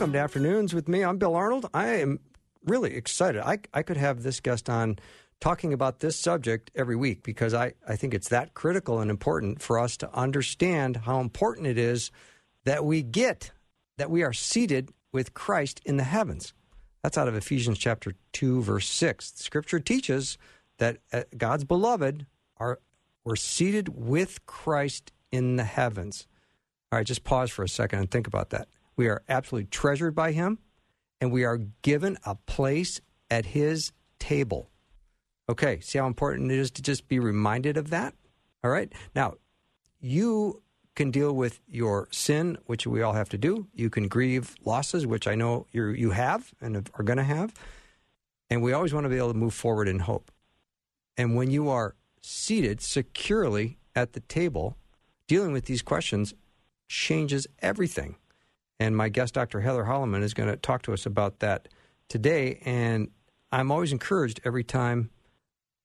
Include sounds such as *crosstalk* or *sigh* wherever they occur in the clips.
Welcome to Afternoons with me. I'm Bill Arnold. I am really excited. I, I could have this guest on talking about this subject every week because I, I think it's that critical and important for us to understand how important it is that we get that we are seated with Christ in the heavens. That's out of Ephesians chapter 2 verse 6. The scripture teaches that uh, God's beloved are we're seated with Christ in the heavens. All right, just pause for a second and think about that. We are absolutely treasured by Him, and we are given a place at His table. Okay, see how important it is to just be reminded of that? All right. Now, you can deal with your sin, which we all have to do. You can grieve losses, which I know you you have and are going to have. And we always want to be able to move forward in hope. And when you are seated securely at the table, dealing with these questions changes everything. And my guest, Dr. Heather Holleman, is going to talk to us about that today. And I'm always encouraged every time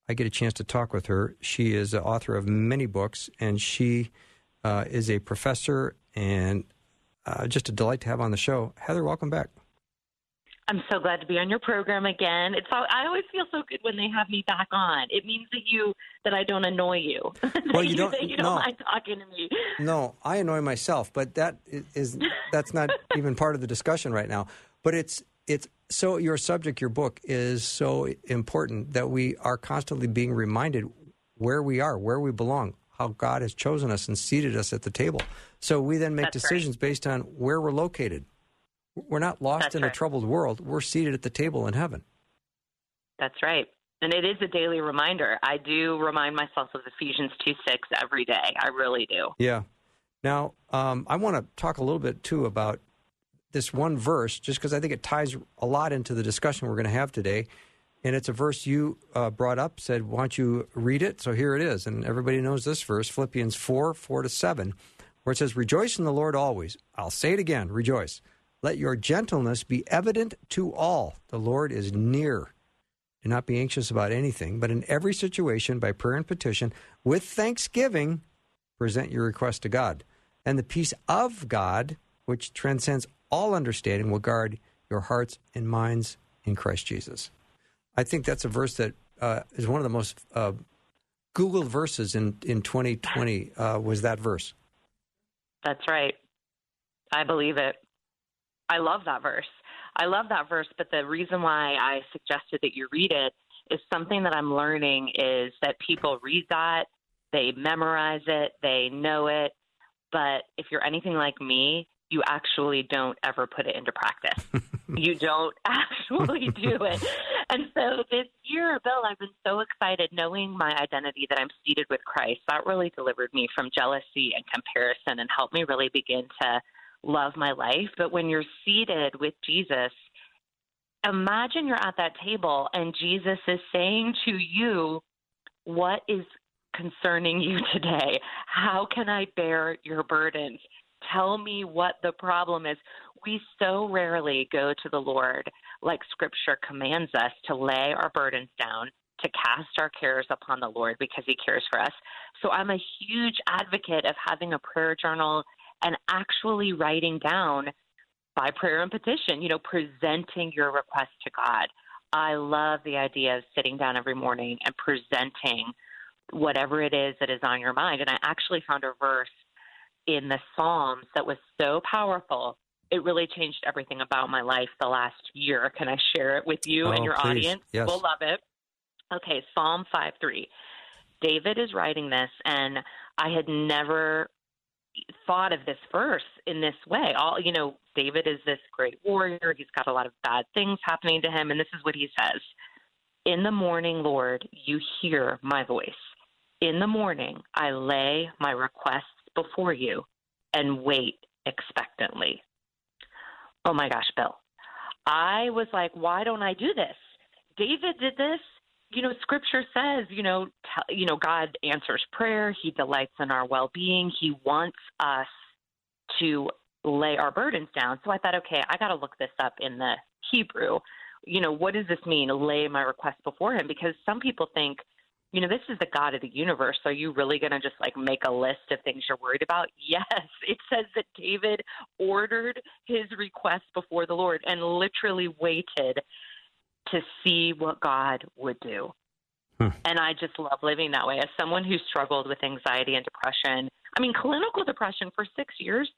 I get a chance to talk with her. She is the author of many books, and she uh, is a professor and uh, just a delight to have on the show. Heather, welcome back. I'm so glad to be on your program again. It's all, I always feel so good when they have me back on. It means that you that I don't annoy you. *laughs* Well, you, don't. you don't no, mind talking to me. No, I annoy myself, but that is that's not *laughs* even part of the discussion right now. But it's it's so your subject, your book is so important that we are constantly being reminded where we are, where we belong, how God has chosen us and seated us at the table. So we then make That's decisions right. based on where we're located. We're not lost That's in right. a troubled world. We're seated at the table in heaven. That's right. And it is a daily reminder. I do remind myself of Ephesians 2 6 every day. I really do. Yeah. Now, um, I want to talk a little bit too about this one verse, just because I think it ties a lot into the discussion we're going to have today. And it's a verse you uh, brought up, said, Why don't you read it? So here it is. And everybody knows this verse, Philippians 4 4 to 7, where it says, Rejoice in the Lord always. I'll say it again, rejoice. Let your gentleness be evident to all. The Lord is near. Do not be anxious about anything, but in every situation, by prayer and petition, with thanksgiving, present your request to God. And the peace of God, which transcends all understanding, will guard your hearts and minds in Christ Jesus. I think that's a verse that uh, is one of the most uh, Googled verses in, in 2020 uh, was that verse. That's right. I believe it. I love that verse. I love that verse, but the reason why I suggested that you read it is something that I'm learning is that people read that, they memorize it, they know it, but if you're anything like me, you actually don't ever put it into practice. *laughs* you don't actually *laughs* do it. And so this year, Bill, I've been so excited knowing my identity that I'm seated with Christ. That really delivered me from jealousy and comparison and helped me really begin to love my life. But when you're seated with Jesus, imagine you're at that table and Jesus is saying to you, What is concerning you today? How can I bear your burdens? Tell me what the problem is. We so rarely go to the Lord like scripture commands us to lay our burdens down, to cast our cares upon the Lord because he cares for us. So I'm a huge advocate of having a prayer journal and actually writing down by prayer and petition, you know, presenting your request to God. I love the idea of sitting down every morning and presenting whatever it is that is on your mind. And I actually found a verse in the Psalms that was so powerful. It really changed everything about my life the last year. Can I share it with you Oh, and your please. audience? Yes. We'll love it. Okay, Psalm 5 3. David is writing this, and I had never thought of this verse in this way. All you know, David is this great warrior. He's got a lot of bad things happening to him, and this is what he says: "In the morning, Lord, you hear my voice. In the morning, I lay my requests before you and wait expectantly. Oh my gosh, Bill. I was like, why don't I do this? David did this. You know, scripture says, you know, you know, God answers prayer. He delights in our well-being. He wants us to lay our burdens down. So I thought, okay, I got to look this up in the Hebrew. You know, what does this mean, lay my request before him? Because some people think, you know, this is the God of the universe. Are you really going to just like make a list of things you're worried about? *laughs* Yes. It says that David ordered his request before the Lord and literally waited to see what God would do. Hmm. And I just love living that way. As someone who struggled with anxiety and depression, I mean, clinical depression for six years,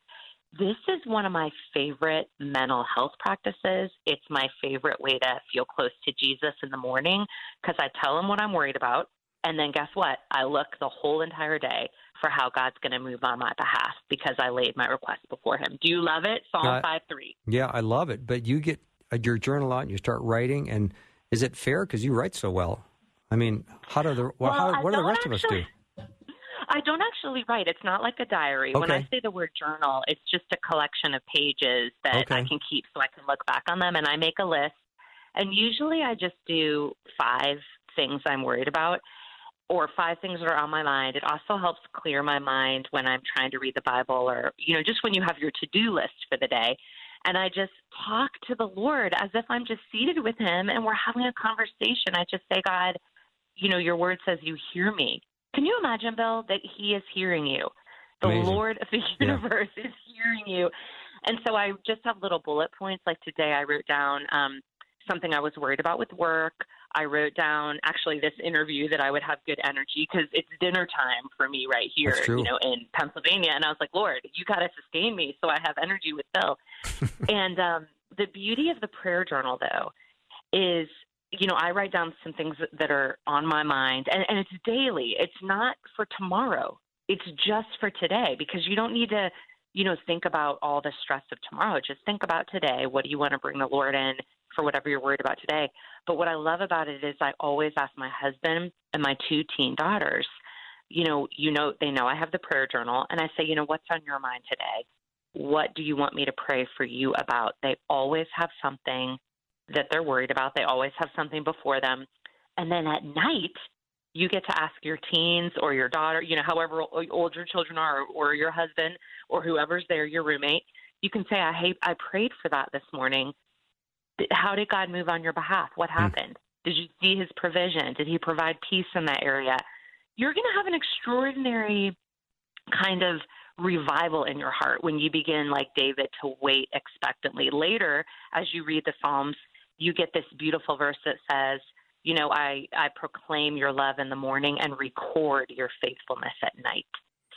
this is one of my favorite mental health practices. It's my favorite way to feel close to Jesus in the morning because I tell him what I'm worried about. And then guess what? I look the whole entire day for how God's going to move on my behalf because I laid my request before Him. Do you love it? Psalm uh, 5 3. Yeah, I love it. But you get your journal out and you start writing. And is it fair? Because you write so well. I mean, how do the well, how, what do the rest actually, of us do? I don't actually write. It's not like a diary. Okay. When I say the word journal, it's just a collection of pages that okay. I can keep so I can look back on them and I make a list. And usually I just do five things I'm worried about or five things that are on my mind. It also helps clear my mind when I'm trying to read the Bible or, you know, just when you have your to do list for the day. And I just talk to the Lord as if I'm just seated with Him and we're having a conversation. I just say, God, you know, your word says you hear me. Can you imagine, Bill, that He is hearing you? The Amazing. Lord of the universe yeah. is hearing you. And so I just have little bullet points. Like today, I wrote down um, something I was worried about with work. I wrote down actually this interview that I would have good energy because it's dinner time for me right here, you know, in Pennsylvania. And I was like, Lord, you got to sustain me so I have energy with Bill. *laughs* and um, the beauty of the prayer journal, though, is you know, I write down some things that are on my mind, and, and it's daily. It's not for tomorrow. It's just for today because you don't need to, you know, think about all the stress of tomorrow. Just think about today. What do you want to bring the Lord in for whatever you're worried about today? But what I love about it is I always ask my husband and my two teen daughters, you know, you know, they know I have the prayer journal, and I say, you know, what's on your mind today? What do you want me to pray for you about? They always have something that they're worried about. They always have something before them. And then at night, you get to ask your teens or your daughter, you know, however old your children are, or, your husband or whoever's there, your roommate. You can say, "I hate, I prayed for that this morning. How did God move on your behalf? What hmm. happened? Mm. Did you see His provision? Did He provide peace in that area?" You're going to have an extraordinary kind of revival in your heart when you begin, like David, to wait expectantly. Later, as you read the Psalms, you get this beautiful verse that says, you know, I, I proclaim your love in the morning and record your faithfulness at night.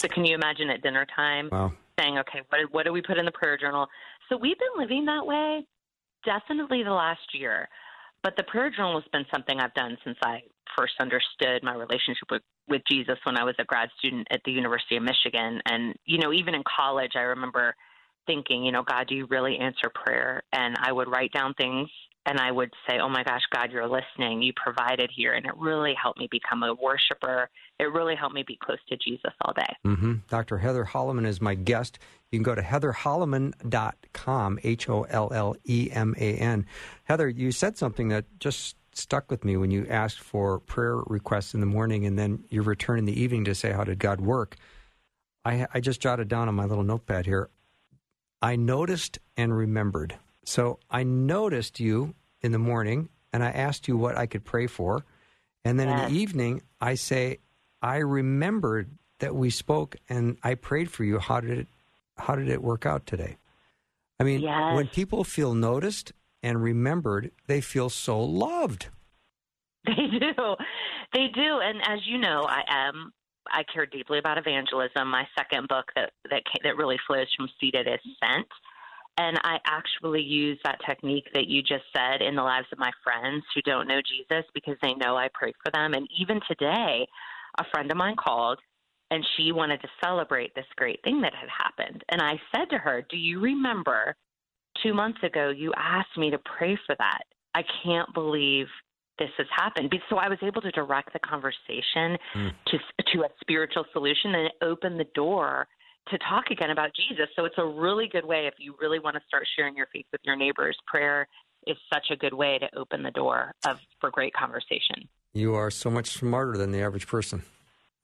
So can you imagine at dinner time wow. saying, okay, what, what do we put in the prayer journal? So we've been living that way definitely the last year. But the prayer journal has been something I've done since I first understood my relationship with, with Jesus when I was a grad student at the University of Michigan. And, you know, even in college, I remember thinking, you know, God, do you really answer prayer? And I would write down things and I would say, "Oh my gosh, God, you're listening. You provided here," and it really helped me become a worshiper. It really helped me be close to Jesus all day. Mm-hmm. Dr. Heather Holleman is my guest. You can go to heatherholleman.com, H O L L E M A N. Heather, you said something that just stuck with me when you asked for prayer requests in the morning and then you return in the evening to say, How did God work? I, I just jotted down on my little notepad here. I noticed and remembered. So I noticed you in the morning and I asked you what I could pray for. And then yes. in the evening, I say, I remembered that we spoke and I prayed for you. How did it, how did it work out today? I mean, yes. when people feel noticed and remembered, they feel so loved. They do. They do. And as you know, I am I care deeply about evangelism. My second book that that that really flows from seated is sent. And I actually use that technique that you just said in the lives of my friends who don't know Jesus because they know I pray for them. And even today, a friend of mine called and she wanted to celebrate this great thing that had happened. And I said to her, Do you remember two months ago you asked me to pray for that? I can't believe this has happened. So I was able to direct the conversation mm. to to a spiritual solution, and it opened the door to talk again about Jesus. So it's a really good way if you really want to start sharing your faith with your neighbors. Prayer is such a good way to open the door of for great conversation. You are so much smarter than the average person.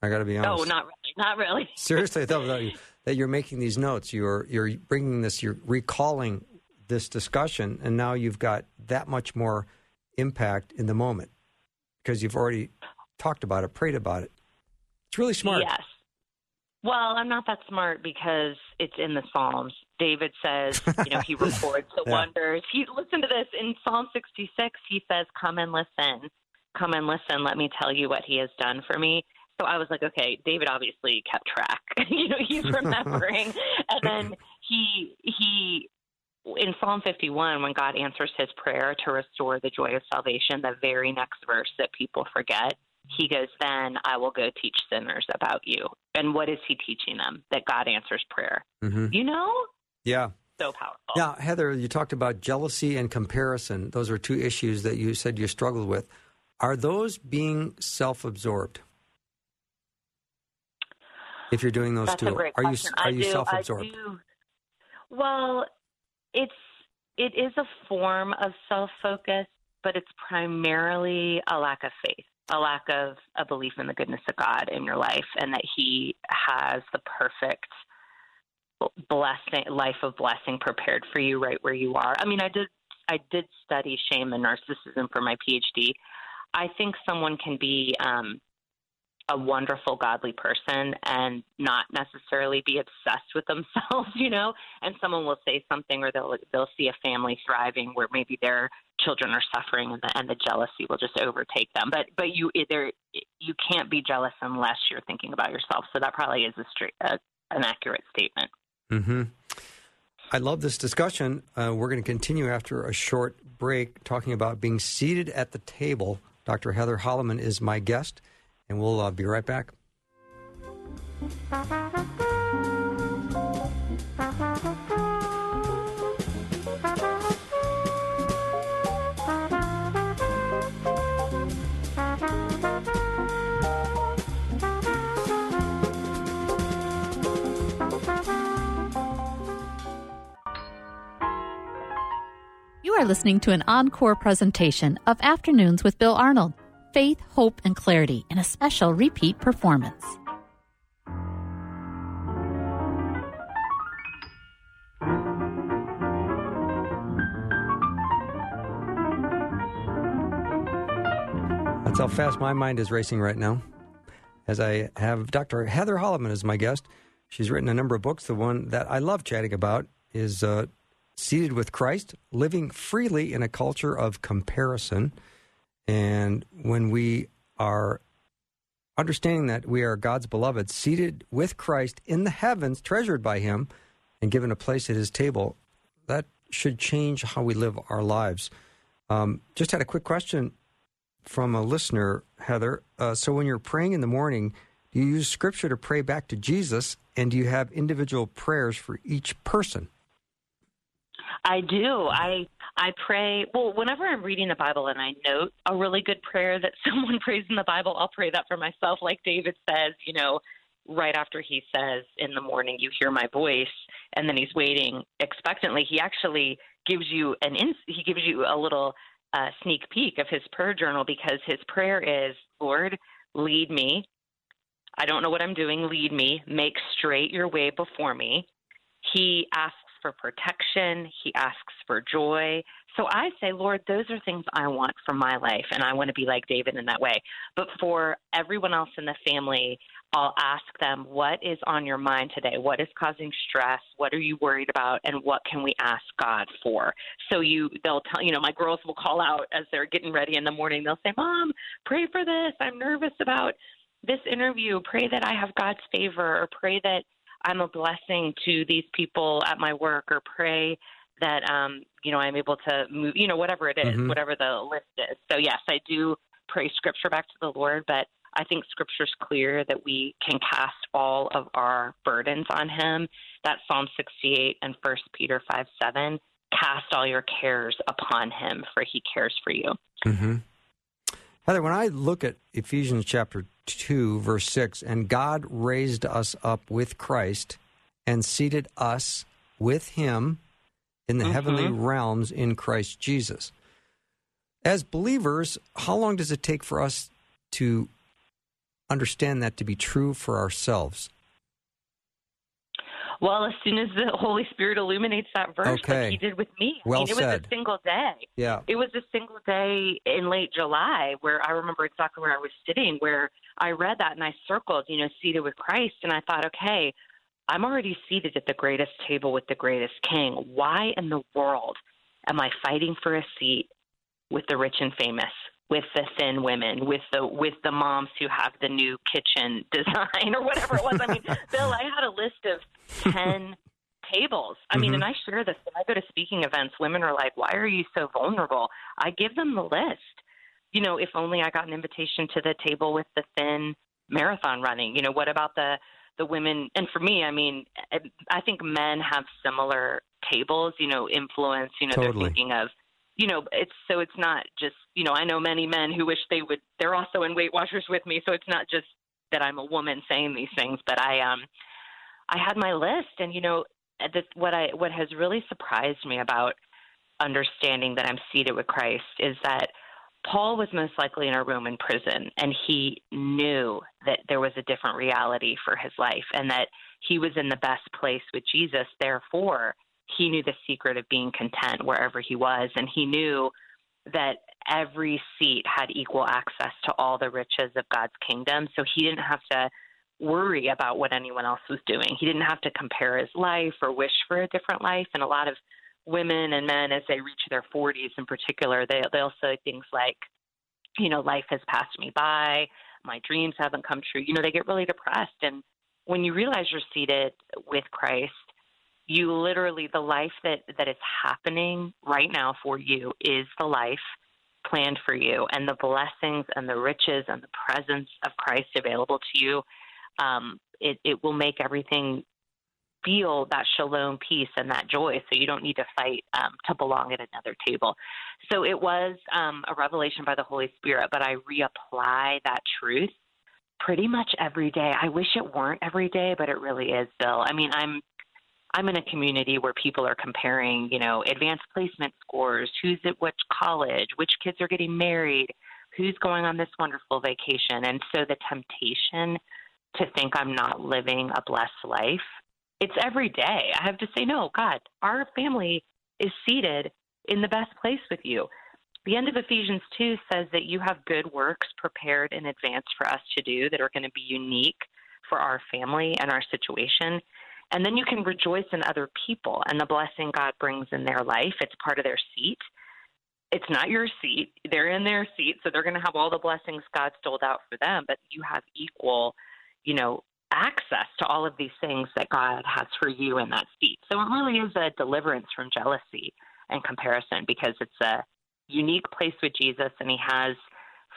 I got to be honest. Oh, not really. Not really. *laughs* Seriously, I thought that, you, that you're making these notes. You're you're bringing this. You're recalling this discussion, and now you've got that much more impact in the moment because you've already talked about it, prayed about it. It's really smart. Yes. Well, I'm not that smart because it's in the Psalms. David says, *laughs* you know, he records the Yeah. wonders. He listen to this in Psalm 66. He says, "Come and listen, come and listen. Let me tell you what he has done for me." So I was like, okay, David obviously kept track. *laughs* you know, he's *laughs* remembering, and then he he in Psalm 51, when God answers his prayer to restore the joy of salvation, the very next verse that people forget, he goes, Then I will go teach sinners about you. And what is he teaching them? That God answers prayer. hmm You know? Yeah. So powerful. Yeah, Heather, you talked about jealousy and comparison. Those are two issues that you said you struggled with. Are those being self-absorbed? If you're doing those That's two, are you are I you self-absorbed? Well, it's it is a form of self-focus, but it's primarily a lack of faith, a lack of a belief in the goodness of God in your life, and that He has the perfect blessing life of blessing prepared for you right where you are. I mean, I did I did study shame and narcissism for my PhD. I think someone can be um, a wonderful godly person and not necessarily be obsessed with *laughs* themselves, you know. And someone will say something, or they'll they'll see a family thriving where maybe their children are suffering, and the, and the jealousy will just overtake them. But but you either you can't be jealous unless you're thinking about yourself. So that probably is a straight an accurate statement. hmm I love this discussion. Uh, we're going to continue after a short break talking about being seated at the table. Dr. Heather Holleman is my guest, and we'll uh, be right back. Are listening to an encore presentation of Afternoons with Bill Arnold Faith, Hope, and Clarity in a special repeat performance. That's how fast my mind is racing right now. As I have Dr. Heather Holleman as my guest. She's written a number of books. The one that I love chatting about is uh, Seated with Christ Living Freely in a Culture of Comparison. And when we are understanding that we are God's beloved, seated with Christ in the heavens, treasured by Him, and given a place at His table, that should change how we live our lives. Um, just had a quick question from a listener, Heather. Uh, so when you're praying in the morning, do you use scripture to pray back to Jesus, and do you have individual prayers for each person? I do. I I pray. Well, whenever I'm reading the Bible and I note a really good prayer that *laughs* someone prays in the Bible, I'll pray that for myself. Like David says, you know, right after he says, "In the morning you hear my voice," and then he's waiting expectantly. He actually gives you an ins- he gives you a little uh, sneak peek of his prayer journal because his prayer is, "Lord, lead me. I don't know what I'm doing. Lead me. Make straight your way before me." He asks for protection. He asks for joy. So I say, Lord, those are things I want for my life, and I want to be like David in that way. But for everyone else in the family, I'll ask them, what is on your mind today? What is causing stress? What are you worried about? And what can we ask God for? So you, they'll tell, you know, my girls will call out as they're getting ready in the morning. They'll say, Mom, pray for this. I'm nervous about this interview. Pray that I have God's favor, or pray that I'm a blessing to these people at my work, or pray that um, you know I'm able to move, you know, whatever it is, Mhm. whatever the list is. So yes, I do pray scripture back to the Lord, but I think scripture's clear that we can cast all of our burdens on him. That's Psalm 68 and 1 Peter 5 7. Cast all your cares upon him, for he cares for you. Mm-hmm. Heather, when I look at Ephesians chapter 2, verse 6, and God raised us up with Christ and seated us with him in the Mhm. heavenly realms in Christ Jesus. As believers, how long does it take for us to understand that to be true for ourselves? Well, as soon as the *laughs* Holy Spirit illuminates that verse, Okay. like He did with me, Well I mean, it said. was a single day. Yeah. It was a single day in late July where I remember exactly where I was sitting, where I read that and I circled, you know, seated with Christ, and I thought, okay, I'm already seated at the greatest table with the greatest King. Why in the world am I fighting for a seat with the rich and famous? With the thin women, with the with the moms who have the new kitchen *laughs* design or whatever it was. I mean, *laughs* Bill, I had a list of ten tables. I mean, Mhm. and I share this when I go to speaking events. Women are like, "Why are you so vulnerable?" I give them the list. You know, if only I got an invitation to the table with the thin marathon running. You know, what about the the women? And for me, I mean, I- I think men have similar tables. You know, influence. You know, Totally. they're thinking of. You know, it's so it's not just you know. I know many men who wish they would. They're also in Weight Watchers with me, so it's not just that I'm a woman saying these things, but I um, I had my list, and you know, this, what I what has really surprised me about understanding that I'm seated with Christ is that Paul was most likely in a Roman prison, and he knew that there was a different reality for his life, and that he was in the best place with Jesus. Therefore, he knew the secret of being content wherever he was, and he knew that every seat had equal access to all the riches of God's kingdom. So he didn't have to worry about what anyone else was doing. He didn't have to compare his life or wish for a different life. And a lot of women and men, as they reach their 40s in particular, they, they'll say things like, you know, life has passed me by, my dreams haven't come true. You know, they get really depressed. And when you realize you're seated with Christ, you literally the life that that is happening right now for you is the life planned for you and the blessings and the riches and the presence of Christ available to you um, it, it will make everything feel that shalom peace and that joy so you don't need to fight um, to belong at another table. So it was um, a revelation by the holy spirit but i reapply that truth pretty much every day. I wish it weren't every day but it really is bill. I mean i'm I'm in a community where people are comparing, you know, advanced placement scores, who's at which college, which kids are getting married, who's going on this wonderful vacation. And so the temptation to think I'm not living a blessed life, it's every day. I have to say, no, God, our family is seated in the best place with you. The end of Ephesians 2 says that you have good works prepared in advance for us to do that are going to be unique for our family and our situation. And then you can rejoice in other people and the blessing God brings in their life. It's part of their seat. It's not your seat. They're in their seat, so they're going to have all the blessings God doled out for them, but you have equal, you know, access to all of these things that God has for you in that seat. So it really is a deliverance from jealousy and comparison because it's a unique place with Jesus and he has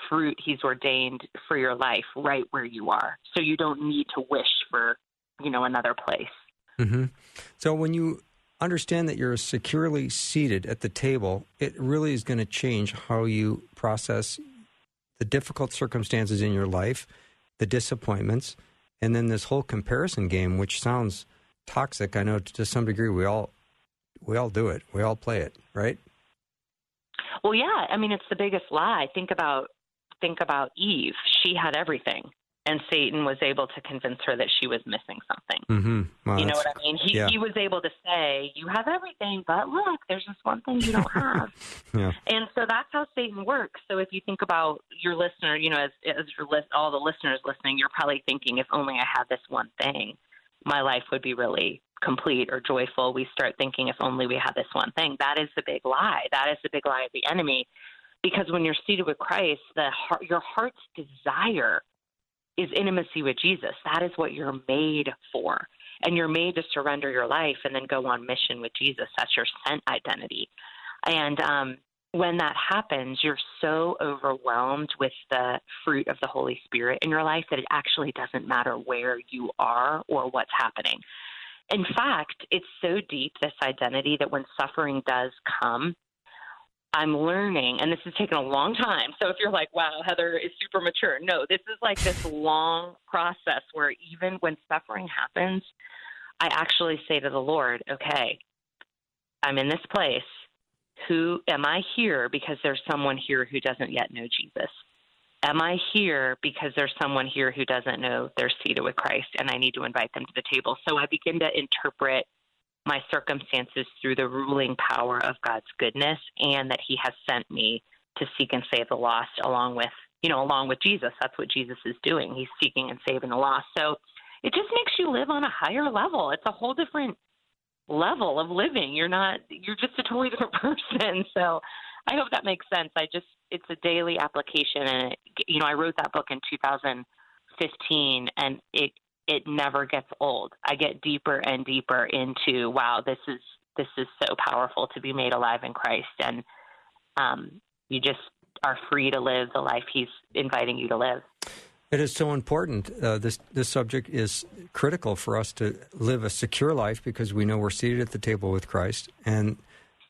fruit he's ordained for your life right where you are. So you don't need to wish for, you know, another place. Hmm So when you understand that you're securely seated at the table, it really is going to change how you process the difficult circumstances in your life, the disappointments, and then this whole comparison game, which sounds toxic. I know to some degree we all we all do it. We all play it, right? Well, yeah, I mean it's the biggest lie. Think about think about Eve. She had everything, and Satan was able to convince her that she was missing something. Mm-hmm. Well, you know what I mean? He yeah. he was able to say, "You have everything, but look, there's this one thing you don't *laughs* have." Yeah. And so that's how Satan works. So if you think about your listener, you know, as as your list, all the listeners listening, you're probably thinking, if only I had this one thing, my life would be really complete or joyful. We start thinking, if only we had this one thing. That is the big lie. That is the big lie of the enemy. Because when you're seated with Christ, the heart, your heart's desire is intimacy with Jesus. That is what you're made for. And you're made to surrender your life and then go on mission with Jesus. That's your sent identity. And um, when that happens, you're so overwhelmed with the fruit of the Holy Spirit in your life that it actually doesn't matter where you are or what's happening. In fact, it's so deep, this identity, that when suffering does come, I'm learning, and this has taken a long time. So if you're like, wow, Heather is super mature, no, this is like this long process where even when suffering happens, I actually say to the Lord, okay, I'm in this place. Who am I here because there's someone here who doesn't yet know Jesus? Am I here because there's someone here who doesn't know they're seated with Christ and I need to invite them to the table? So I begin to interpret my circumstances through the ruling power of God's goodness and that He has sent me to seek and save the lost along with, you know, along with Jesus. That's what Jesus is doing. He's seeking and saving the lost. So it just makes you live on a higher level. It's a whole different level of living. You're not you're just a totally *laughs* different person. So I hope that makes sense. I just it's a daily application and it, you know, I wrote that book in 2015 and it it never gets old. I get deeper and deeper into wow, this is this is so powerful to be made alive in Christ and um you just are free to live the life he's inviting you to live. It is so important. Uh, this this subject is critical for us to live a secure life because we know we're seated at the table with Christ. And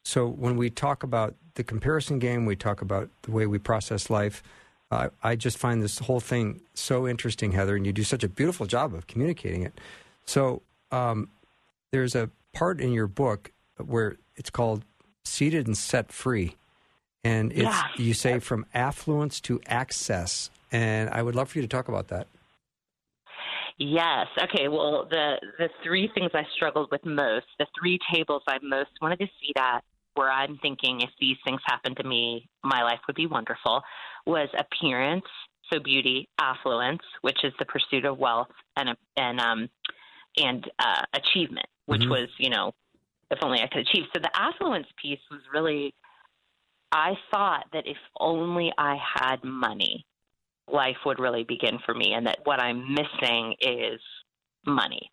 so when we talk about the comparison game, we talk about the way we process life. Uh, I just find this whole thing so interesting, Heather, and you do such a beautiful job of communicating it. So um, there's a part in your book where it's called "Seated and Set Free," and it's Yeah. you say from affluence to access and I would love for you to talk about that. Yes. Okay. Well, the the three things I struggled with most, the three tables I most wanted to see that where I'm thinking if these things happened to me, my life would be wonderful, was appearance, so beauty, affluence, which is the pursuit of wealth, and and um and uh, achievement, which Mhm. was you know if only I could achieve. So the affluence piece was really, I thought that if only I had money, life would really begin for me, and that what I'm missing is money.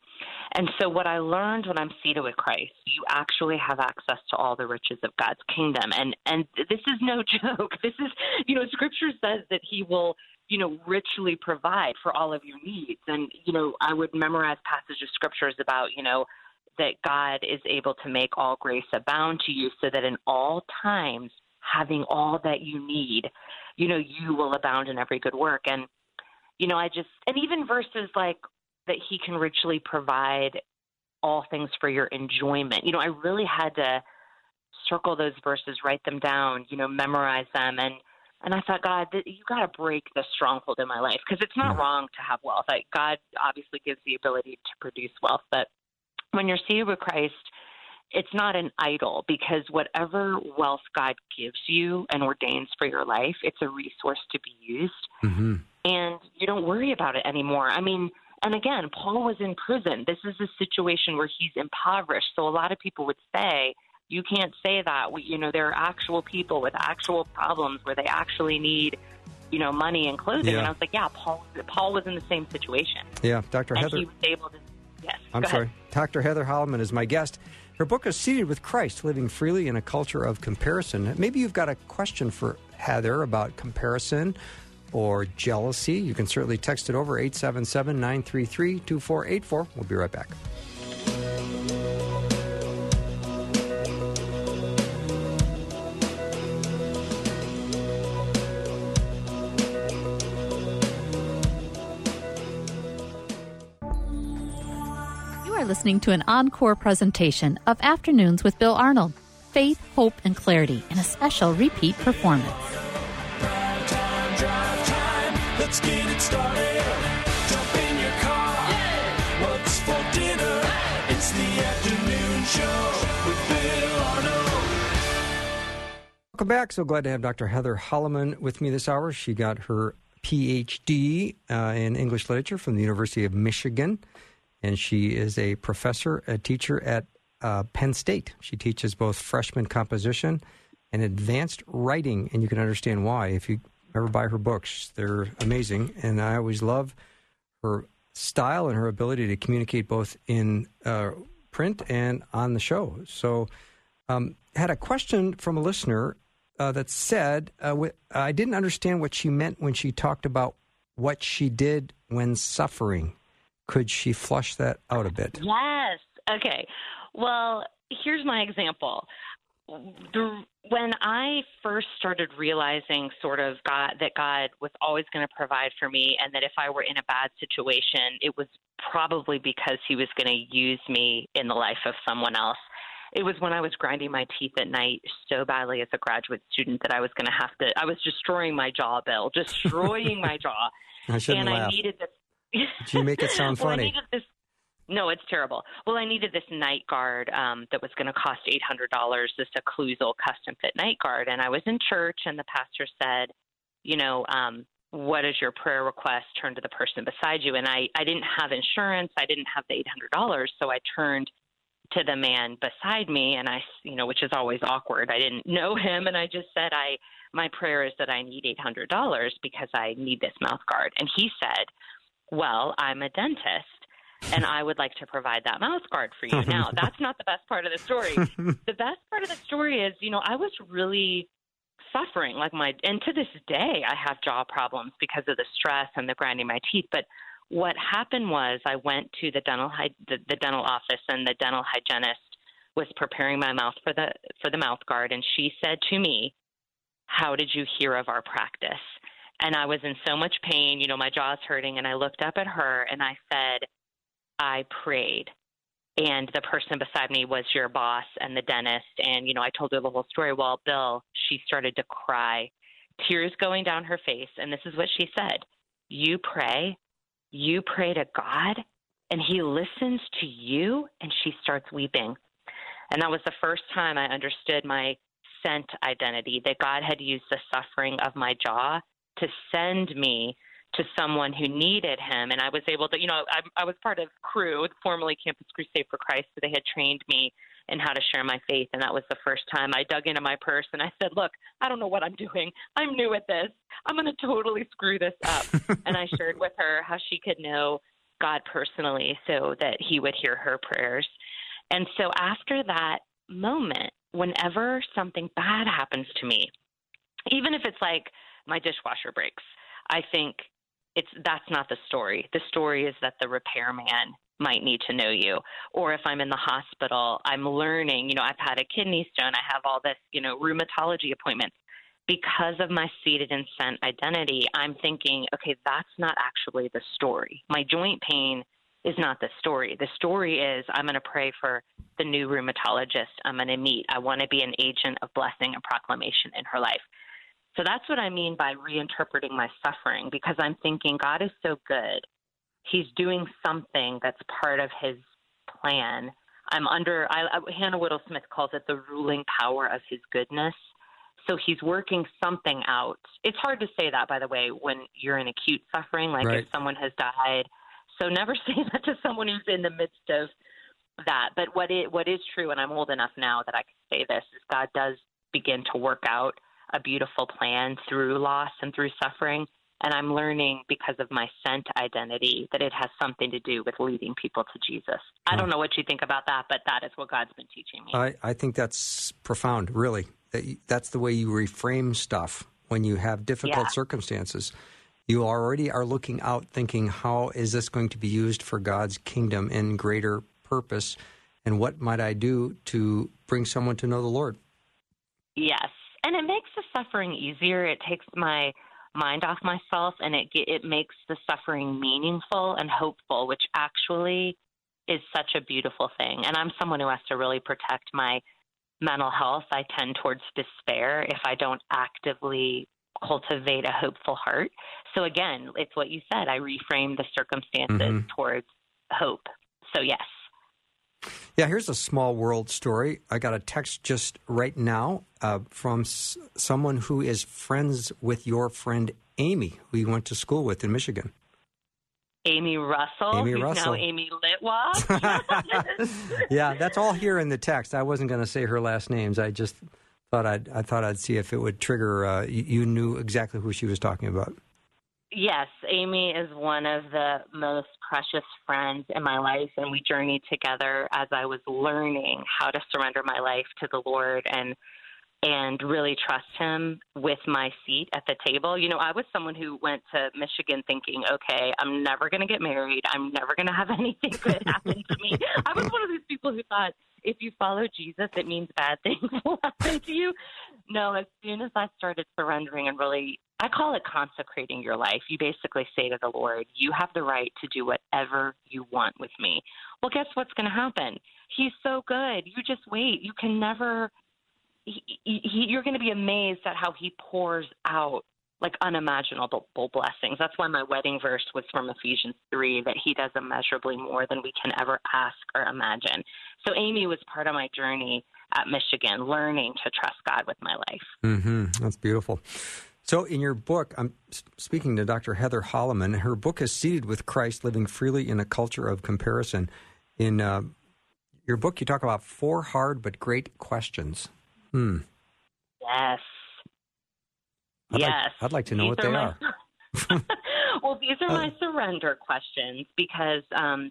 And so, what I learned when I'm seated with Christ, you actually have access to all the riches of God's kingdom. And and this is no *laughs* joke. This is, you know, Scripture says that He will, you know, richly provide for all of your needs. And you know, I would memorize passages of scriptures about, you know, that God is able to make all grace abound to you, so that in all times, having all that you need, you know, you will abound in every good work. And you know, I just and even verses like that he can richly provide all things for your enjoyment. You know, I really had to circle those verses, write them down, you know, memorize them and and I thought, God, th- you got to break the stronghold in my life because it's not Yeah. wrong to have wealth. Like God obviously gives the ability to produce wealth, but when you're seated with Christ, it's not an idol because whatever wealth God gives you and ordains for your life, it's a resource to be used Mm-hmm. and you don't worry about it anymore. I mean, and again, Paul was in prison. This is a situation where he's impoverished. So a lot of people would say, you can't say that. We, you know, there are actual people with actual problems where they actually need, you know, money and clothing. Yeah. And I was like, yeah, Paul, Paul was in the same situation, Yeah, Dr. and Heather. he was able to. Yes, I'm sorry. Ahead. Dr. Heather Holleman is my guest. Her book is Seated with Christ Living Freely in a Culture of Comparison. Maybe you've got a question for Heather about comparison or jealousy. You can certainly text it over 877 933 2484. We'll be right back. You are listening to an encore presentation of Afternoons with Bill Arnold. Faith, hope, and clarity in a special repeat performance. Let's get it started. Jump in your car. What's for dinner? It's the afternoon show with Bill Arnold. Welcome back. So glad to have Dr. Heather Holleman with me this hour. She got her PhD uh, in English literature from the University of Michigan, and she is a professor, a teacher at uh, Penn State. She teaches both freshman composition and advanced writing, and you can understand why if you ever buy her books. They're amazing, and I always love her style and her ability to communicate both in uh, print and on the show. So, um, had a question from a listener uh, that said, uh, I didn't understand what she meant when she talked about what she did when suffering. Could she flush that out a bit? Yes. Okay. Well, here's my example. The, when I first started realizing sort of God that God was always going to provide for me, and that if I were in a bad situation, it was probably because He was going to use me in the life of someone else. It was when I was grinding my teeth at night so badly as a graduate student that I was going to have to. I was destroying my jaw, Bill, *laughs* destroying my jaw, I shouldn't and laugh. I needed this. You make it sound *laughs* well, I funny? needed this. No, it's terrible. Well, I needed this night guard um, that was going to cost eight hundred dollars. This occlusal custom fit night guard, and I was in church, and the pastor said, "You know, um, what is your prayer request? Turn to the person beside you." And I, I didn't have insurance. I didn't have the eight hundred dollars, so I turned to the man beside me, and I, you know, which is always awkward. I didn't know him, and I just said, "I, my prayer is that I need eight hundred dollars because I need this mouth guard." And he said, "Well, I'm a dentist." And I would like to provide that mouth guard for you. Now, *laughs* that's not the best part of the story. the best part of the story is, you know, I was really suffering like my and to this day I have jaw problems because of the stress and the grinding my teeth, but what happened was I went to the dental hy- the, the dental office and the dental hygienist was preparing my mouth for the for the mouth guard and she said to me, "How did you hear of our practice?" And I was in so much pain, you know, my jaw's hurting and I looked up at her and I said, I prayed. And the person beside me was your boss and the dentist. And, you know, I told her the whole story. Well, Bill, she started to cry, tears going down her face. And this is what she said You pray, you pray to God, and He listens to you. And she starts weeping. And that was the first time I understood my sent identity that God had used the suffering of my jaw to send me to someone who needed him. And I was able to, you know, I, I was part of Cru, formerly Campus Crusade for Christ, so they had trained me in how to share my faith. And that was the first time I dug into my purse and I said, Look, I don't know what I'm doing. I'm new at this. I'm going to totally screw this up. *laughs* and I shared with her how she could know God personally so that he would hear her prayers. And so after that moment, whenever something bad happens to me, even if it's like my dishwasher breaks, I think it's that's not the story. The story is that the repairman might need to know you. Or if I'm in the hospital, I'm learning, you know, I've had a kidney stone, I have all this, you know, rheumatology appointments. Because of my seated and sent identity, I'm thinking, okay, that's not actually the story. My joint pain is not the story. The story is I'm going to pray for the new rheumatologist I'm going to meet. I want to be an agent of blessing and proclamation in her life. So that's what I mean by reinterpreting my suffering because I'm thinking God is so good. He's doing something that's part of his plan. I'm under, I, I, Hannah Whitall Smith calls it the ruling power of his goodness. So he's working something out. It's hard to say that, by the way, when you're in acute suffering, like Right. if someone has died. So never *laughs* say that to someone who's in the midst of that. But what it, what is true, and I'm old enough now that I can say this, is God does begin to work out a beautiful plan through loss and through suffering. And I'm learning because of my sent identity that it has something to do with leading people to Jesus. I don't know what you think about that, but that is what God's been teaching me. I, I think that's profound, really. That's the way you reframe stuff when you have difficult Yeah. circumstances. You already are looking out, thinking, how is this going to be used for God's kingdom in greater purpose? And what might I do to bring someone to know the Lord? Yes, and it makes the suffering easier. It takes my mind off myself, and it it makes the suffering meaningful and hopeful, which actually is such a beautiful thing. And I'm someone who has to really protect my mental health. I tend towards despair if I don't actively cultivate a hopeful heart. So again, it's what you said. I reframe the circumstances Mhm. towards hope. So yes. Yeah, here's a small world story. I got a text just right now uh, from s- someone who is friends with your friend Amy, who you went to school with in Michigan. Amy Russell, Amy who's Russell. now Amy Litwa. *laughs* yeah, that's all here in the text. I wasn't going to say her last names. I just thought I'd I thought I'd see if it would trigger. Uh, you, you knew exactly who she was talking about. Yes, Amy is one of the most precious friends in my life, and we journeyed together as I was learning how to surrender my life to the Lord and and really trust Him with my seat at the table. You know, I was someone who went to Michigan thinking, okay, I'm never going to get married. I'm never going to have *laughs* anything good happen to me. I was one of these people who thought if you follow Jesus, it means bad things will *laughs* happen to you. No, as soon as I started surrendering and really, I call it consecrating your life. You basically say to the Lord, You have the right to do whatever you want with me. Well, guess what's going to happen? He's so good. You just wait. You can never, he, he, you're going to be amazed at how he pours out like unimaginable blessings. That's why my wedding verse was from Ephesians 3 that he does immeasurably more than we can ever ask or imagine. So Amy was part of my journey at Michigan, learning to trust God with my life. Mm-hmm. That's beautiful. So, in your book, I'm speaking to Dr. Heather Holleman. Her book is Seated with Christ Living Freely in a Culture of Comparison. In uh, your book, you talk about four hard but great questions. Hmm. Yes. I'd yes. Like, I'd like to know These what they my- are. *laughs* well, these are Uh, my surrender questions because um,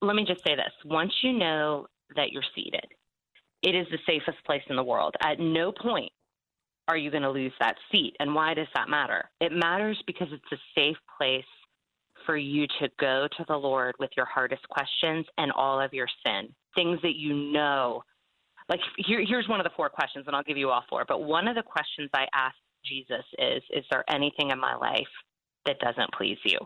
let me just say this. Once you know that you're seated, it is the safest place in the world. At no point are you going to lose that seat. And why does that matter? It matters because it's a safe place for you to go to the Lord with your hardest questions and all of your sin, things that you know. Like, here, here's one of the four questions, and I'll give you all four. But one of the questions I asked Jesus is Is there anything in my life that doesn't please you?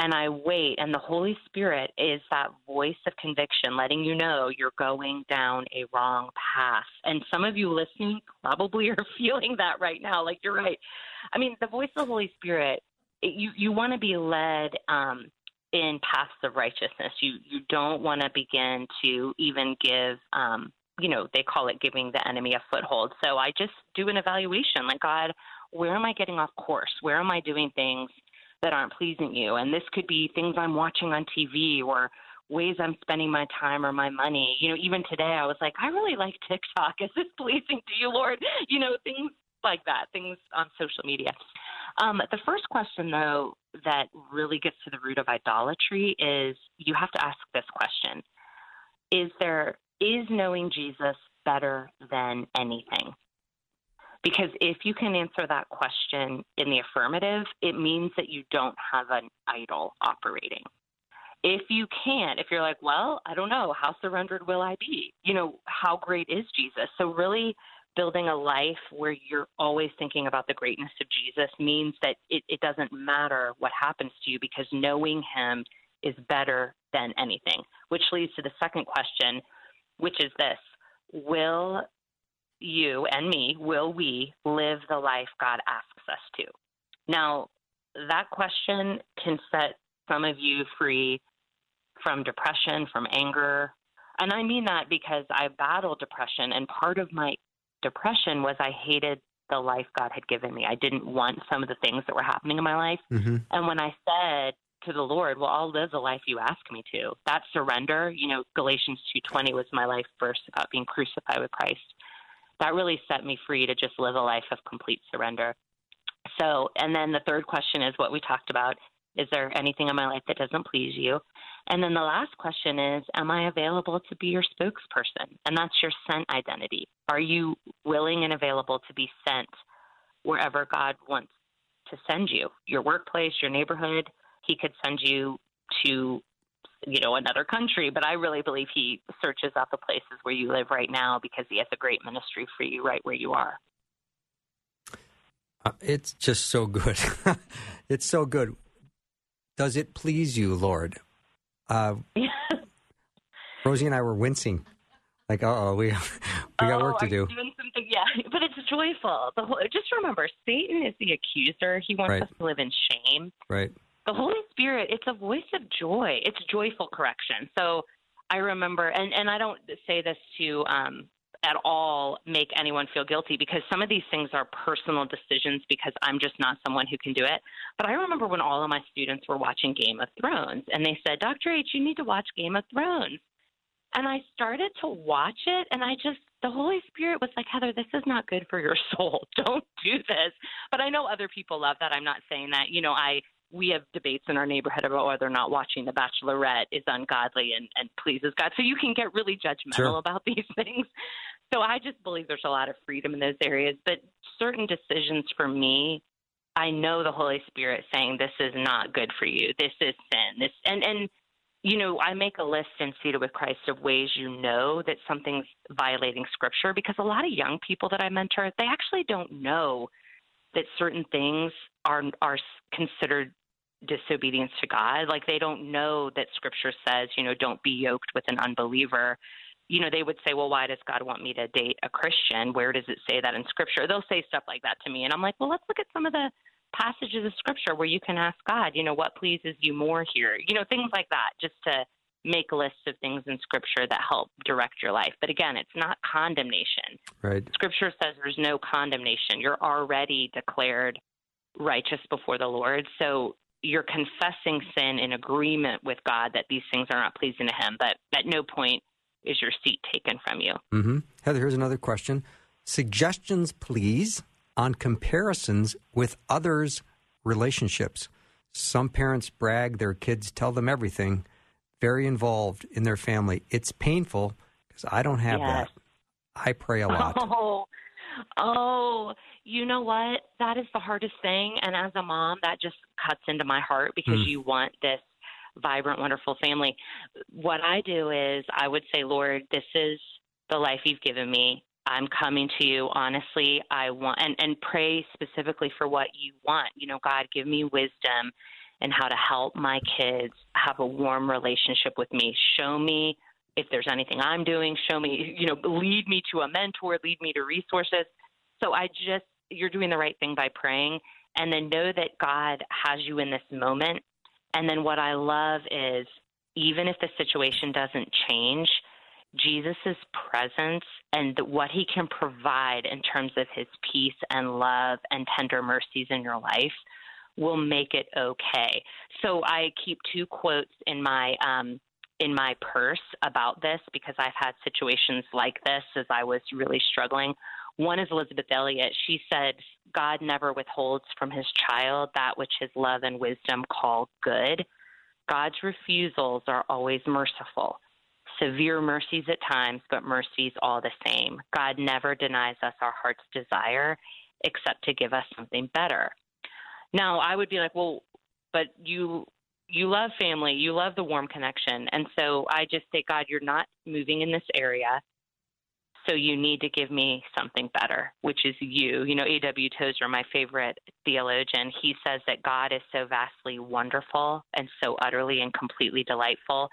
And I wait, and the Holy Spirit is that voice of conviction, letting you know you're going down a wrong path. And some of you listening probably *laughs* are feeling that right now. Like you're right. I mean, the voice of the Holy Spirit, it, you you want to be led um, in paths of righteousness. You you don't want to begin to even give. Um, you know, they call it giving the enemy a foothold. So I just do an evaluation like, God, where am I getting off course? Where am I doing things that aren't pleasing you? And this could be things I'm watching on TV or ways I'm spending my time or my money. You know, even today I was like, I really like TikTok. *laughs* Is this pleasing to you, Lord? You know, things like that, things on social media. Um, the first question, though, that really gets to the root of idolatry is you have to ask this question Is there is knowing Jesus better than anything? Because if you can answer that question in the affirmative, it means that you don't have an idol operating. If you can't, if you're like, well, I don't know, how surrendered will I be? You know, how great is Jesus? So, really building a life where you're always thinking about the greatness of Jesus means that it, it doesn't matter what happens to you because knowing him is better than anything, which leads to the second question, which is this Will you and me, will we live the life God asks us to? Now, that question can set some of you free from depression, from anger. And I mean that because I battled depression, and part of my depression was I hated the life God had given me. I didn't want some of the things that were happening in my life. Mm-hmm. And when I said to the Lord, "Well, I'll live the life you ask me to," that surrender, you know, Galatians two twenty was my life verse about being crucified with Christ. That really set me free to just live a life of complete surrender. So, and then the third question is what we talked about: Is there anything in my life that doesn't please you? And then the last question is, am I available to be your spokesperson? And that's your sent identity. Are you willing and available to be sent wherever God wants to send you? Your workplace, your neighborhood. He could send you to, you know, another country, but I really believe he searches out the places where you live right now because he has a great ministry for you right where you are. Uh, it's just so good. *laughs* it's so good. Does it please you, Lord? Uh, *laughs* Rosie and I were wincing. Like, uh oh, we *laughs* we got oh, work to are do. you Doing something, yeah, but it's joyful. The whole, just remember, Satan is the accuser. He wants Right. us to live in shame. Right. The Holy Spirit, it's a voice of joy. It's joyful correction. So I remember, and, and I don't say this to um, at all make anyone feel guilty because some of these things are personal decisions because I'm just not someone who can do it. But I remember when all of my students were watching Game of Thrones and they said, Dr. H, you need to watch Game of Thrones. And I started to watch it, and I just, the Holy Spirit was like, Heather, this is not good for your *laughs* soul. Don't do this. But I know other people love that. I'm not saying that. You know, I, we have debates in our neighborhood about whether or not watching The Bachelorette is ungodly and, and pleases God. So you can get really judgmental Sure. about *laughs* these things. So I just believe there's a lot of freedom in those areas. But certain decisions for me, I know the Holy Spirit saying this is not good for you. This is sin. This and and you know, I make a list in Seated with Christ of ways you know that something's violating scripture because a lot of young people that I mentor, they actually don't know that certain things are are considered disobedience to God. Like they don't know that scripture says, you know, don't be yoked with an unbeliever. You know, they would say, well, why does God want me to date a Christian? Where does it say that in scripture? They'll say stuff like that to me. And I'm like, well, let's look at some of the passages of scripture where you can ask God, you know, what pleases you more here? You know, things like that, just to make lists of things in scripture that help direct your life. But again, it's not condemnation. Right. Scripture says there's no condemnation. You're already declared righteous before the Lord. So you're confessing sin in agreement with God that these things are not pleasing to Him, but at no point is your seat taken from you. hmm Heather, here's another question. Suggestions, please, on comparisons with others' relationships. Some parents brag their kids tell them everything, very involved in their family. It's painful because I don't have Yes. that. I pray a lot. *laughs* Oh, oh, you know what? That is the hardest thing. And as a mom, that just cuts into my heart because Mm. you want this vibrant, wonderful family. What I do is I would say, Lord, this is the life you've given me. I'm coming to you honestly. I want and, and pray specifically for what you want. You know, God, give me wisdom and how to help my kids have a warm relationship with me. Show me if there's anything I'm doing, show me, *laughs* you know, lead me to a mentor, lead me to resources. So I just, you're doing the right thing by praying. And then know that God has you in this moment. And then what I love is even if the situation doesn't change, Jesus' presence and what he can provide in terms of his peace and love and tender mercies in your life will make it okay. So I keep two quotes in my um, in my purse about this because I've had situations like this as I was really struggling. One is Elisabeth Elliot. She said, God never withholds from his child that which his love and wisdom call good. God's refusals are always merciful. Severe mercies at times, but mercies all the same. God never denies us our heart's desire except to give us something better. Now, I would be like, well, but you you love family, you love the warm connection. And so I just say, God, you're not moving in this area. So you need to give me something better, which is you. You know, A.W. Tozer, my favorite theologian, he says that God is so vastly wonderful and so utterly and completely delightful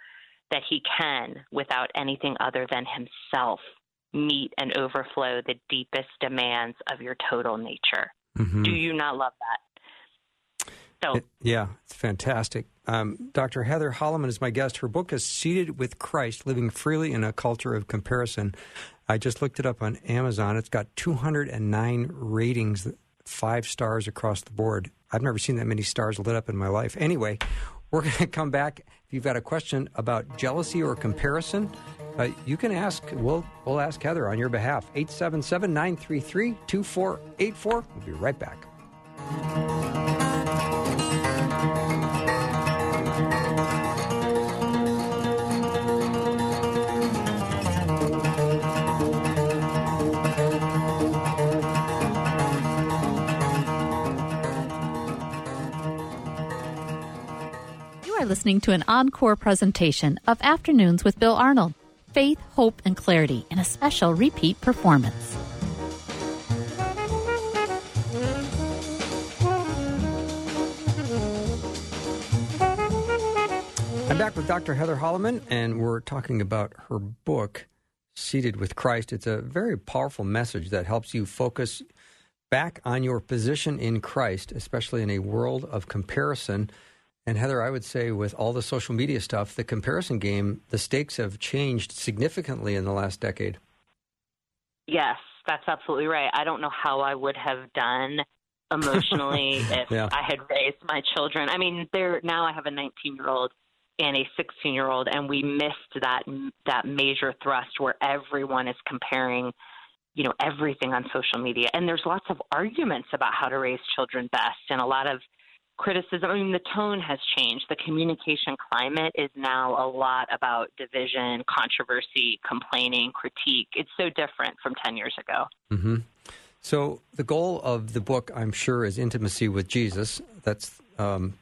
that he can, without anything other than himself, meet and overflow the deepest demands of your total nature. Mhm. Do you not love that? So, It- yeah, it's fantastic. Um, Dr. Heather Holleman is my guest. Her book is Seated with Christ Living Freely in a Culture of Comparison. I just looked it up on Amazon. It's got 209 ratings, five stars across the board. I've never seen that many stars lit up in my life. Anyway, we're *laughs* going to come back. If you've got a question about jealousy or comparison, uh, you can ask. We'll, we'll ask Heather on your behalf. 877 933 2484. We'll be right back. Listening to an encore presentation of Afternoons with Bill Arnold. Faith, hope, and clarity in a special repeat performance. I'm back with Dr. Heather Holleman, and we're talking about her book, Seated with Christ. It's a very powerful message that helps you focus back on your position in Christ, especially in a world of comparison. And Heather, I would say with all the social media stuff, the comparison game, the stakes have changed significantly in the last decade. Yes, that's absolutely right. I don't know how I would have done emotionally *laughs* if Yeah. I had raised my children. I mean, there now I have a 19 year old and a 16 year old, and we missed that that major thrust where everyone is comparing, you know, everything on social media, and there's lots of arguments about how to raise children best, and a lot of criticism. I mean, the tone has changed. The communication climate is now a lot about division, controversy, complaining, critique. It's so different from 10 years ago. hmm So the goal of the book, I'm sure, is intimacy with Jesus. That's um,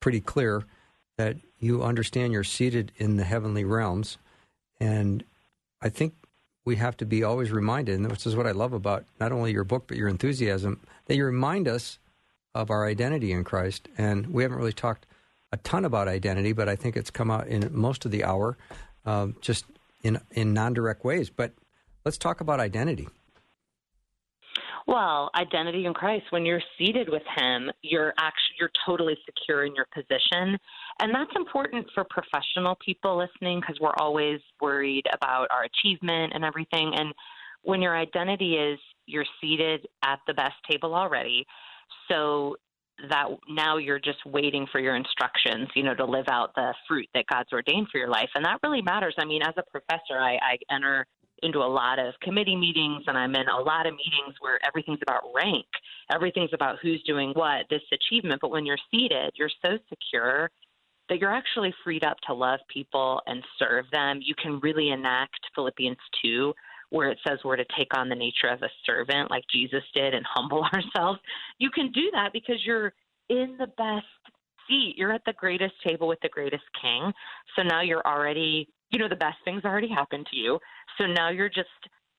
pretty clear. that you understand you're seated in the heavenly realms. And I think we have to be always reminded, and this is what I love about not only your book, but your enthusiasm, that you remind us of our identity in Christ. And we haven't really talked a ton about identity, but I think it's come out in most of the hour, um, just in, in non direct ways. But let's talk about identity. Well, identity in Christ. When you're seated with Him, you're actually you're totally secure in your position, and that's important for professional people listening because we're always worried about our achievement and everything. And when your identity is you're seated at the best table already, so that now you're just waiting for your instructions, you know, to live out the fruit that God's ordained for your life. And that really matters. I mean, as a professor, I, I enter into a lot of committee meetings and I'm in a lot of meetings where everything's about rank. Everything's about who's doing what, this achievement. But when you're seated, you're so secure that you're actually freed up to love people and serve them. You can really enact Philippians 2 where it says we're to take on the nature of a servant like Jesus did and humble *laughs* ourselves. You can do that because you're in the best seat. You're at the greatest table with the greatest king. So now you're already, you know, the best things already happened to you. So now you're just,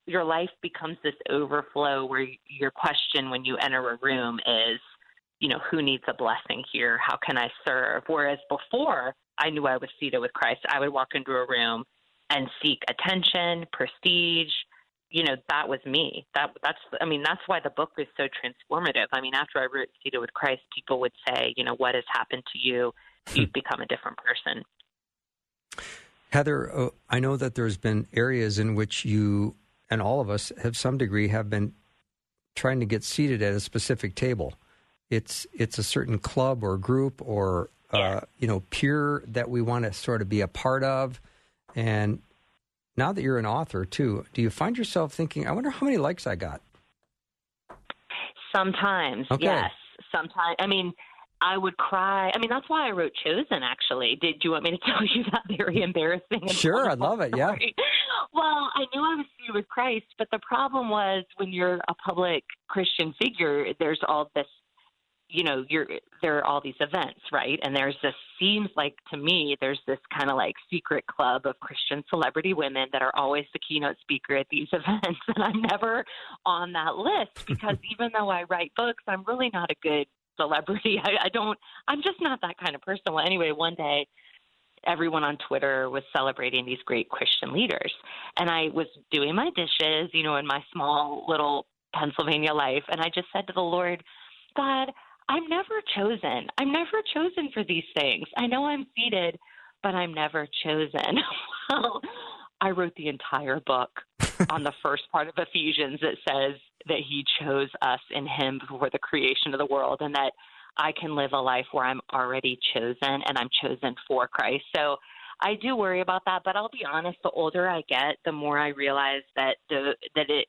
your life becomes this overflow where your question when you enter a room is, you know, who needs a blessing here? How can I serve? Whereas before I knew I was seated with Christ, I would walk into a room and seek attention, prestige. You know, that was me. That that's I mean, that's why the book is so transformative. I mean, after I wrote Seated with Christ, people would say, you know, what has happened to you? You've become a different person. Heather, uh, I know that there's been areas in which you and all of us have some degree have been trying to get seated at a specific table. It's it's a certain club or group or uh, you know peer that we want to sort of be a part of. And now that you're an author too, do you find yourself thinking, I wonder how many likes I got? Sometimes, Okay. yes. Sometimes, I mean, I would cry. I mean, that's why I wrote Chosen. Actually, did you want me to *laughs* tell you that very embarrassing? Sure, I'd wonderful love it, yeah. Well, I knew I was with Christ, but the problem was when you're a public Christian figure, there's all this. You know, you're there are all these events, right? And there's this seems like to me there's this kind of like secret club of Christian celebrity women that are always the keynote speaker at these *laughs* events, and I'm never on that list *laughs* because even though I write books, I'm really not a good celebrity. *laughs* I, I don't. I'm just not that kind of person. Well, anyway, one day everyone on Twitter was celebrating these great Christian leaders, and I was doing my dishes, you know, in my small little Pennsylvania life, and I just said to the Lord, God. I'm never chosen. I'm never chosen for these things. I know I'm seated, but I'm never chosen. *laughs* well, I wrote the entire book *laughs* on the first part of Ephesians that says that he chose us in him before the creation of the world and that I can live a life where I'm already chosen and I'm chosen for Christ. So I do worry about that, but I'll be honest, the older I get, the more I realize that the that it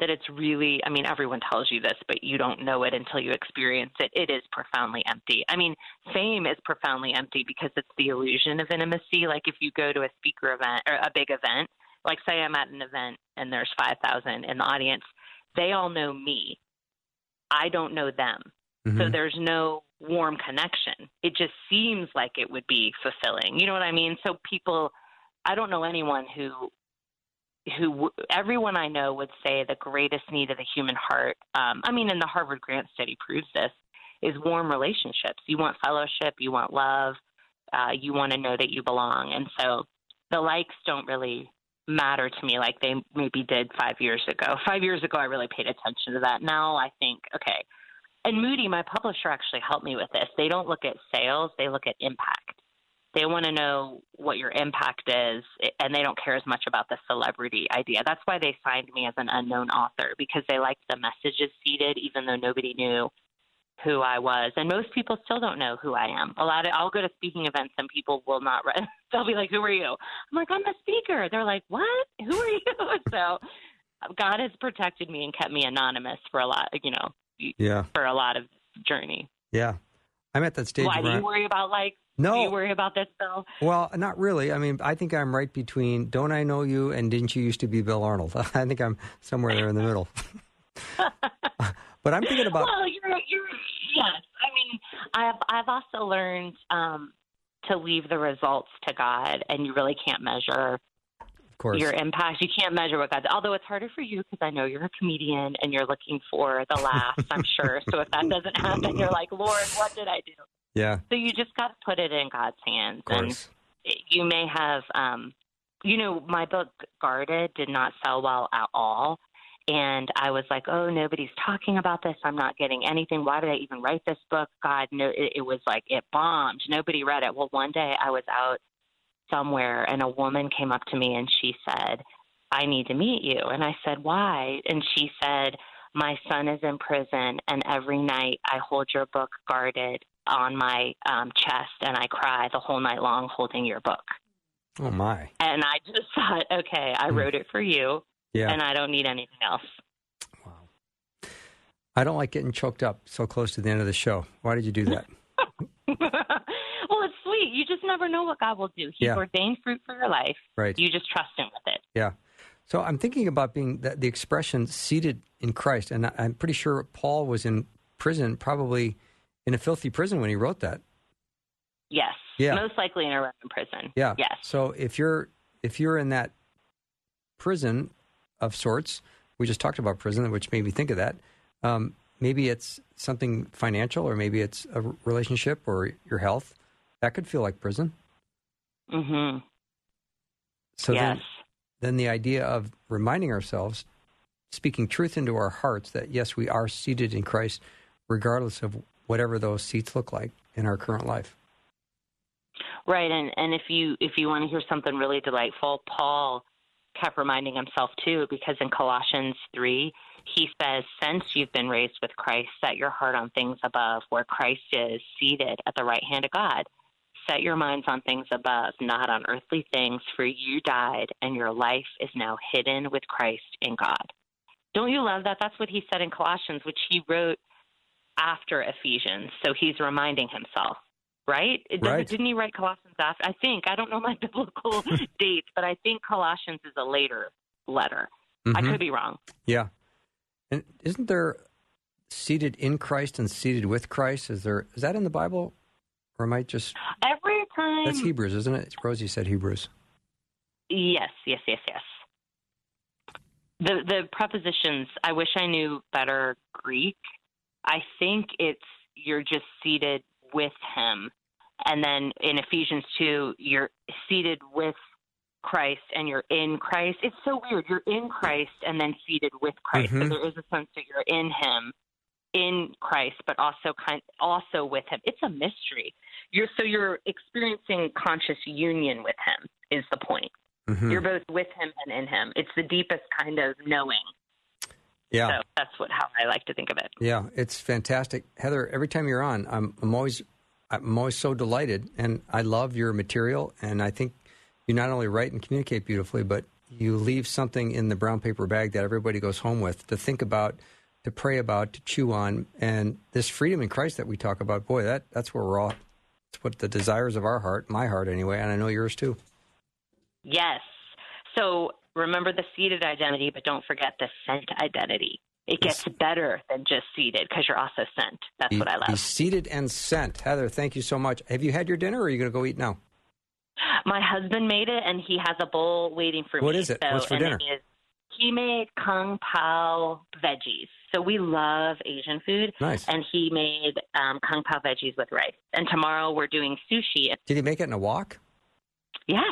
that it's really I mean everyone tells you this, but you don't know it until you experience it. It is profoundly empty. I mean, fame is profoundly empty because it's the illusion of intimacy. Like if you go to a speaker event or a big event, like say I'm at an event and there's 5,000 in the audience, they all know me. I don't know them. So Mhm. there's no warm connection. It just seems like it would be fulfilling. You know what I mean? So people I don't know anyone who who everyone I know would say the greatest need of the human heart. Um, I mean, and the Harvard Grant study proves this is warm relationships. You want fellowship, you want love, uh, you want to know that you belong, and so the likes don't really matter to me like they maybe did five years ago. *laughs* Five years ago, I really paid attention to that. Now I think, okay. And Moody, my publisher, actually helped me with this. They don't look at sales; they look at impact they want to know what your impact is and they don't care as much about the celebrity idea. That's why they signed me as an unknown author because they liked the messages seeded, even though nobody knew who i was. And most people still don't know who i am. A lot of i'll go to speaking events and people will not re- *laughs* they'll be like who are you? I'm like i'm a speaker. They're like what? Who are you? *laughs* So god has protected me and kept me anonymous for a lot you know Yeah, for a lot of journey. Yeah. I'm at that stage why do you I- worry about like no, do you worry about this bill Well, not really. I mean, I think I'm right between "Don't I Know You" and "Didn't You Used to Be Bill Arnold." *laughs* I think I'm somewhere there in the middle. *laughs* but I'm thinking about Well, you're, you're, yes. I mean, I've I've also learned um, to leave the results to God, and you really can't measure Of course. your impact. You can't measure what God's. Although it's harder for you because I know you're a comedian and you're looking for the laughs. I'm sure. So if that doesn't happen, you're like, Lord, what did I do? yeah. So you just got to put it in God's hands. And you may have, um, you know, my book Guarded did not sell well at all. And I was like, oh, nobody's talking about this. I'm not getting anything. Why did I even write this book? God, no, it, it was like it bombed. Nobody read it. Well, one day I was out somewhere and a woman came up to me and she said, I need to meet you. And I said, why? And she said, my son is in prison and every night I hold your book guarded on my um, chest and I cry the whole night long holding your book. Oh my. And I just *laughs* thought, okay, I Hmm. wrote it for you Yeah. and I don't need anything else. wow. I don't like getting choked up so close to the end of the show. Why did you do that? *laughs* *laughs* well, it's sweet. You just never know what God will do. He's Yeah. ordained fruit for your life. Right. You just trust Him with it. Yeah. So I'm thinking about being the, the expression seated in Christ, and I- I'm pretty sure Paul was in prison, probably in a filthy prison when he wrote that. Yes. Yeah. Most likely in a Roman prison. Yeah. Yes. So if you're if you're in that prison of sorts, we just talked about prison, which made me think of that. Um, maybe it's something financial, or maybe it's a relationship or your health. That could feel like prison. Mm-hmm. So yes. then, then the idea of reminding ourselves, speaking truth into our hearts, that yes, we are seated in Christ, regardless of whatever those seats look like in our current life. Right, and and if you if you want to hear something really delightful, Paul kept reminding himself too, because in Colossians three he says, "Since you've been raised with Christ, set your heart on things above, where Christ is seated at the right hand of God. Set your minds on things above, not on earthly things, for you died, and your life is now hidden with Christ in God." Don't you love that? That's what he said in Colossians, which he wrote after Ephesians. So he's reminding himself right? Right. Didn't he write Colossians after? I think. I don't know my *laughs* biblical *laughs* dates, but I think Colossians is a later letter. I Mhm. could be wrong. Yeah. And isn't there seated in Christ and seated with Christ? Is there is that in the Bible? Or am I just Every time. that's Hebrews, isn't it? Rosie said Hebrews. Yes, yes, yes, yes. The the prepositions. I wish I knew better Greek. I think it's you're just seated with him, and then in Ephesians two, you're seated with Christ and you're in Christ. It's so weird. You're in Christ and then seated with Christ. Mhm. So there is a sense that you're in Him, in Christ, but also kind also with Him. It's a mystery. You're so you're experiencing conscious union with Him. Is the point? Mhm. You're both with him and in him. It's the deepest kind of knowing. Yeah. So that's what how I like to think of it. Yeah, it's fantastic, Heather. Every time you're on, I'm I'm always I'm always so delighted, and I love your material. And I think you not only write and communicate beautifully, but you leave something in the brown paper bag that everybody goes home with to think about, to pray about, to chew on. And this freedom in Christ that we talk about, boy, that that's where we're all. It's what the desires of our heart, my heart anyway, and I know yours too. Yes. So remember the seated identity, but don't forget the sent identity. It gets better than just seated because you're also sent. That's Be, what I love. be seated and sent. Heather, thank you so much. Have you had your dinner, or are you going to go eat now? My husband made it, and he has a bowl waiting for me. What is it? So, What's for dinner? Is, he made kung pao veggies. So we love Asian food. Nice. And he made um, kung pao veggies with rice. And tomorrow we're doing sushi. Did he make it in a wok? Yes.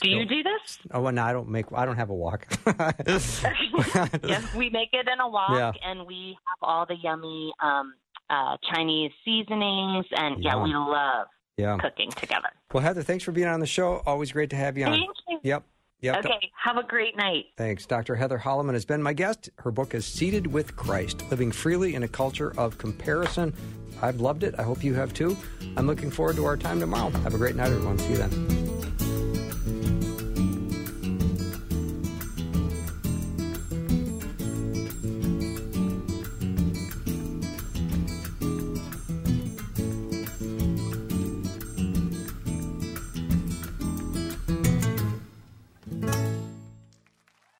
Do you do this? Oh, well, no, I don't make. I don't have a wok. *laughs* *laughs* yes, we make it in a wok, Yeah. and we have all the yummy um, uh, Chinese seasonings, and yeah, we love Yeah. cooking together. Well, Heather, thanks for being on the show. Always great to have you on. Thank you. Yep. Yep. Okay, have a great night. Thanks. Dr. Heather Holleman has been my guest. Her book is Seated with Christ Living Freely in a Culture of Comparison. I've loved it. I hope you have too. I'm looking forward to our time tomorrow. Have a great night, everyone. See you then.